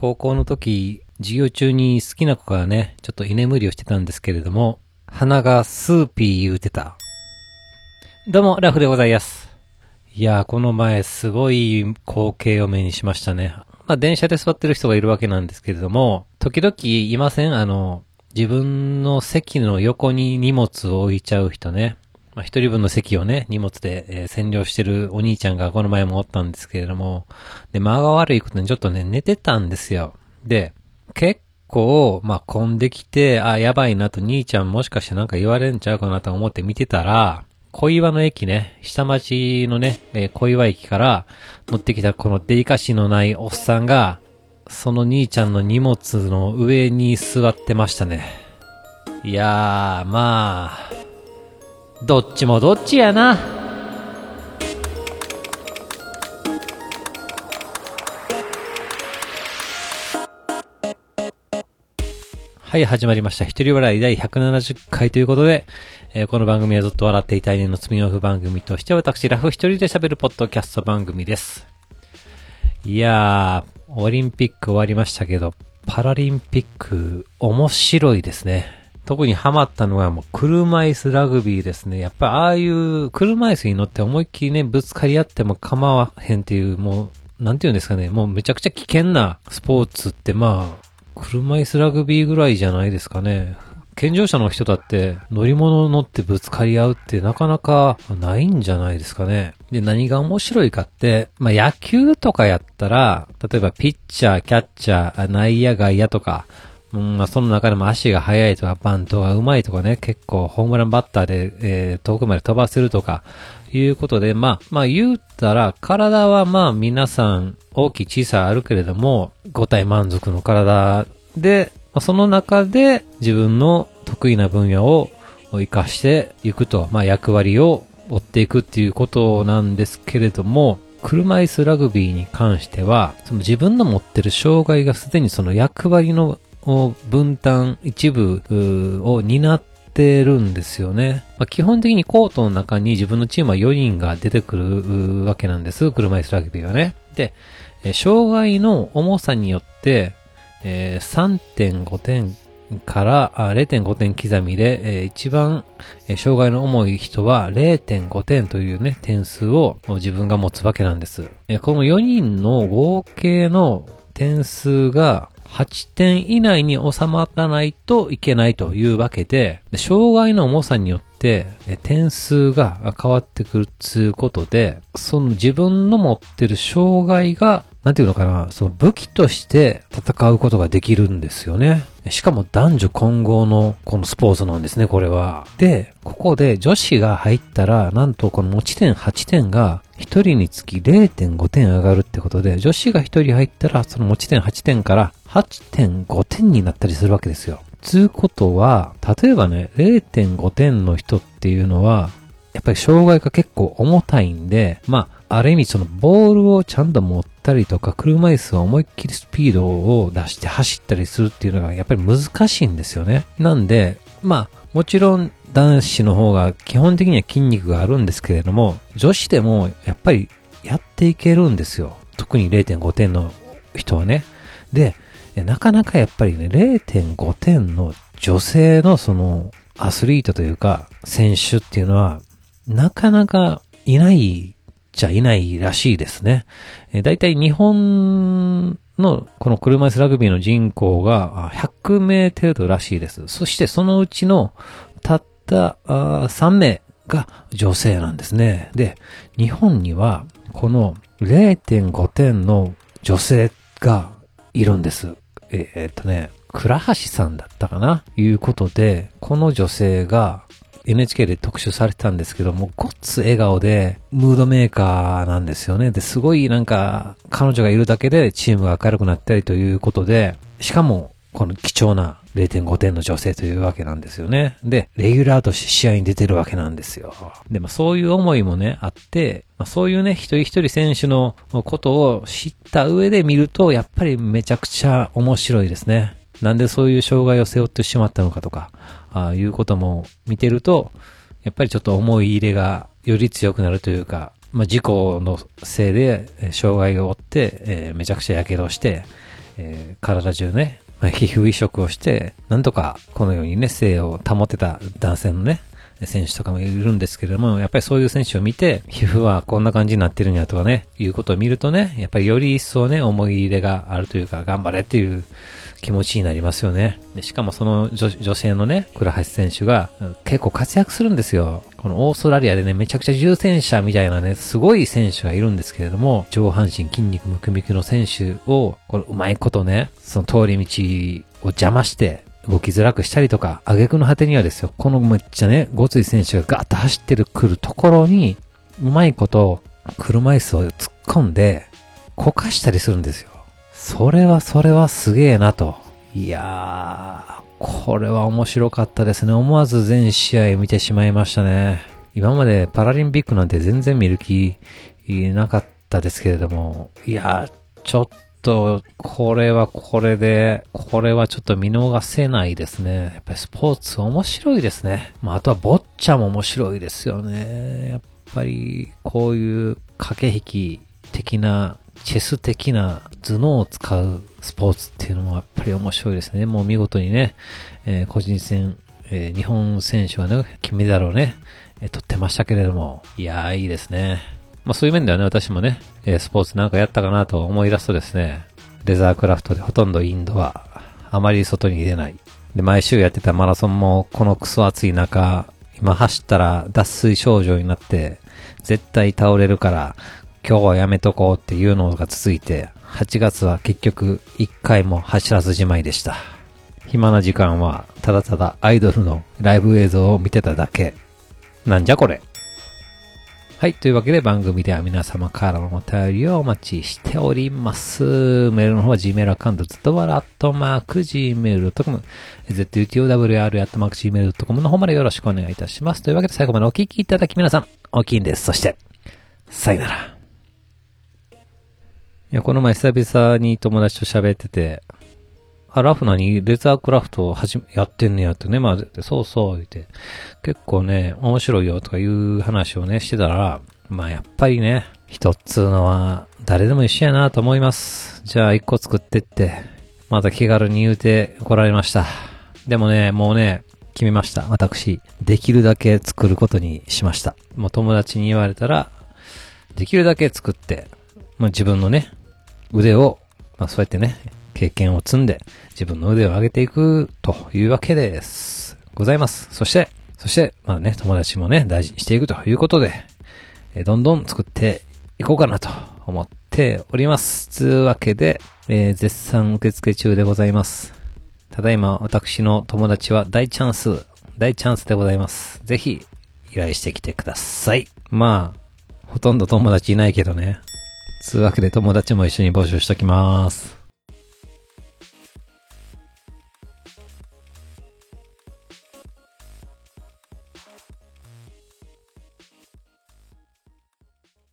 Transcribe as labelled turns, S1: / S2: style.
S1: 高校の時、授業中に好きな子がね、ちょっと居眠りをしてたんですけれども、鼻がスーピー言うてた。どうも、ラフでございます。いやー、この前すごい光景を目にしましたね。まあ、電車で座ってる人がいるわけなんですけれども、時々いません？あの、自分の席の横に荷物を置いちゃう人ね。まあ、一人分の席をね、荷物で、えー占領してるお兄ちゃんがこの前もおったんですけれども、で、間が悪いことにちょっとね、寝てたんですよ。で、結構、まあ、混んできて、あ、やばいなと兄ちゃんもしかしてなんか言われんちゃうかなと思って見てたら、小岩の駅ね、下町のね、えー小岩駅から乗ってきたこのデリカシーのないおっさんが、その兄ちゃんの荷物の上に座ってましたね。いやー、まあ、どっちもどっちやな。はい、始まりました。一人笑い第170回ということで、えーこの番組はずっと笑っていたい年の積みオフ番組として私、ラフ一人で喋るポッドキャスト番組です。いやー、オリンピック終わりましたけど、パラリンピック面白いですね。特にハマったのはもう車椅子ラグビーですね。やっぱああいう車椅子に乗って思いっきりね、ぶつかり合っても構わへんっていう、もう、なんていうんですかね、もうめちゃくちゃ危険なスポーツってまあ、車椅子ラグビーぐらいじゃないですかね。健常者の人だって乗り物乗ってぶつかり合うってなかなかないんじゃないですかね。で、何が面白いかって、まあ野球とかやったら、例えばピッチャー、キャッチャー、内野外野とか、うん、まあその中でも足が速いとか、バントが上手いとかね、結構ホームランバッターで、えー遠くまで飛ばせるとか、いうことで、まあ、まあ言うたら、体はまあ皆さん大きい小さいあるけれども、五体満足の体で、まあその中で自分の得意な分野を活かしていくと、まあ役割を追っていくっていうことなんですけれども、車椅子ラグビーに関しては、その自分の持ってる障害がすでにその役割の分担一部を担ってるんですよね。まあ、基本的にコートの中に自分のチームは4人が出てくるわけなんです。車椅子ラグビーはね。で、障害の重さによって、えー3.5点から0.5点刻みで、えー一番、障害の重い人は0.5点というね、点数を自分が持つわけなんです。えーこの4人の合計の点数が8点以内に収まらないといけないというわけで、障害の重さによって点数が変わってくるつうことで、その自分の持ってる障害がなんていうのかな、その武器として戦うことができるんですよね。しかも男女混合のこのスポーツなんですね、これは。で、ここで女子が入ったら、なんとこの持ち点8点が1人につき0.5点上がるってことで、女子が1人入ったら、その持ち点8点から8.5点になったりするわけですよ。つうことは、例えばね、0.5点の人っていうのは、やっぱり障害が結構重たいんで、まあ、ある意味そのボールをちゃんと持ったりとか、車椅子を思いっきりスピードを出して走ったりするっていうのがやっぱり難しいんですよね。なんで、まあ、もちろん男子の方が基本的には筋肉があるんですけれども、女子でもやっぱりやっていけるんですよ。特に0.5点の人はね。で、なかなかやっぱりね、0.5点の女性のそのアスリートというか選手っていうのはなかなかいないじゃいないらしいですね。えー、だいたい日本のこの車椅子ラグビーの人口が100名程度らしいです。そしてそのうちのたった3名が女性なんですね。で、日本にはこの0.5点の女性がいるんです。えーっとね、倉橋さんだったかな？いうことで、この女性が NHK で特集されてたんですけども、ごっつ笑顔で、ムードメーカーなんですよね。で、すごいなんか、彼女がいるだけでチームが明るくなったりということで、しかも、この貴重な0.5点の女性というわけなんですよね。で、レギュラーとして試合に出てるわけなんですよ。で、まそういう思いもね、あって、まあそういうね、一人一人選手のことを知った上で見ると、やっぱりめちゃくちゃ面白いですね。なんでそういう障害を背負ってしまったのかとか、ああいうことも見てると、やっぱりちょっと思い入れがより強くなるというか、まあ、事故のせいで、障害を負って、えーめちゃくちゃ火傷して、えー、体中ね、まあ、皮膚移植をして、なんとかこのようにね、性を保てた男性のね、選手とかもいるんですけれども、やっぱりそういう選手を見て、皮膚はこんな感じになってるんやとかね、いうことを見るとね、やっぱりより一層ね、思い入れがあるというか、頑張れっていう気持ちになりますよね。でしかもその女性のね、倉橋選手が結構活躍するんですよ。このオーストラリアでね、めちゃくちゃ重戦車みたいなね、すごい選手がいるんですけれども、上半身筋肉ムクムクの選手を、このうまいことね、その通り道を邪魔して、動きづらくしたりとか、挙句の果てにはですよ、このめっちゃね、ごつい選手がガーッと走ってる来るところに、うまいこと、車椅子を突っ込んで、こかしたりするんですよ。それはそれはすげえなと。いやー、これは面白かったですね。思わず全試合見てしまいましたね。今までパラリンピックなんて全然見る気なかったですけれども、いやー、ちょっと、これはこれで、これはちょっと見逃せないですね。やっぱりスポーツ面白いですね。まあ、あとはボッチャも面白いですよね。やっぱり、こういう駆け引き的な、チェス的な頭脳を使うスポーツっていうのもやっぱり面白いですね。もう見事にね、えー、個人戦、えー、日本選手はね、金メダルをね、えー、取ってましたけれども、いやーいいですね。まあそういう面ではね、私もね、えー、スポーツなんかやったかなと思い出すとですね、レザークラフトでほとんどインドはあまり外に出ない。で、毎週やってたマラソンもこのクソ暑い中、今走ったら脱水症状になって、絶対倒れるから、今日はやめとこうっていうのが続いて、8月は結局1回も走らずじまいでした。暇な時間はただただアイドルのライブ映像を見てただけ。なんじゃこれ。はい。というわけで番組では皆様からのお便りをお待ちしております。メールの方は Gmail アカウントずっとわらっとマーク Gmail.com zutowr.gmail.com の方までよろしくお願いいたします。というわけで最後までお聞きいただき皆さん、大きいんです。そして、さよなら。いや、この前久々に友達と喋ってて、あ、ラフなにレザークラフトをはじやってんねやってね、まあ、そうそう、言って、結構ね、面白いよとかいう話をね、してたら、まあやっぱりね、一つのは、誰でも一緒やなと思います。じゃあ一個作ってって、また気軽に言うて来られました。でもね、もうね、決めました。私、できるだけ作ることにしました。もう友達に言われたら、できるだけ作って、まあ自分のね、腕を、まあそうやってね、経験を積んで自分の腕を上げていくというわけです。ございます。そして、そして、まあね、友達もね、大事にしていくということで、えどんどん作っていこうかなと思っております。つうわけで、えー、絶賛受付中でございます。ただいま私の友達は大チャンス、大チャンスでございます。ぜひ、依頼してきてください。まあ、ほとんど友達いないけどね。つうわけで友達も一緒に募集しときます。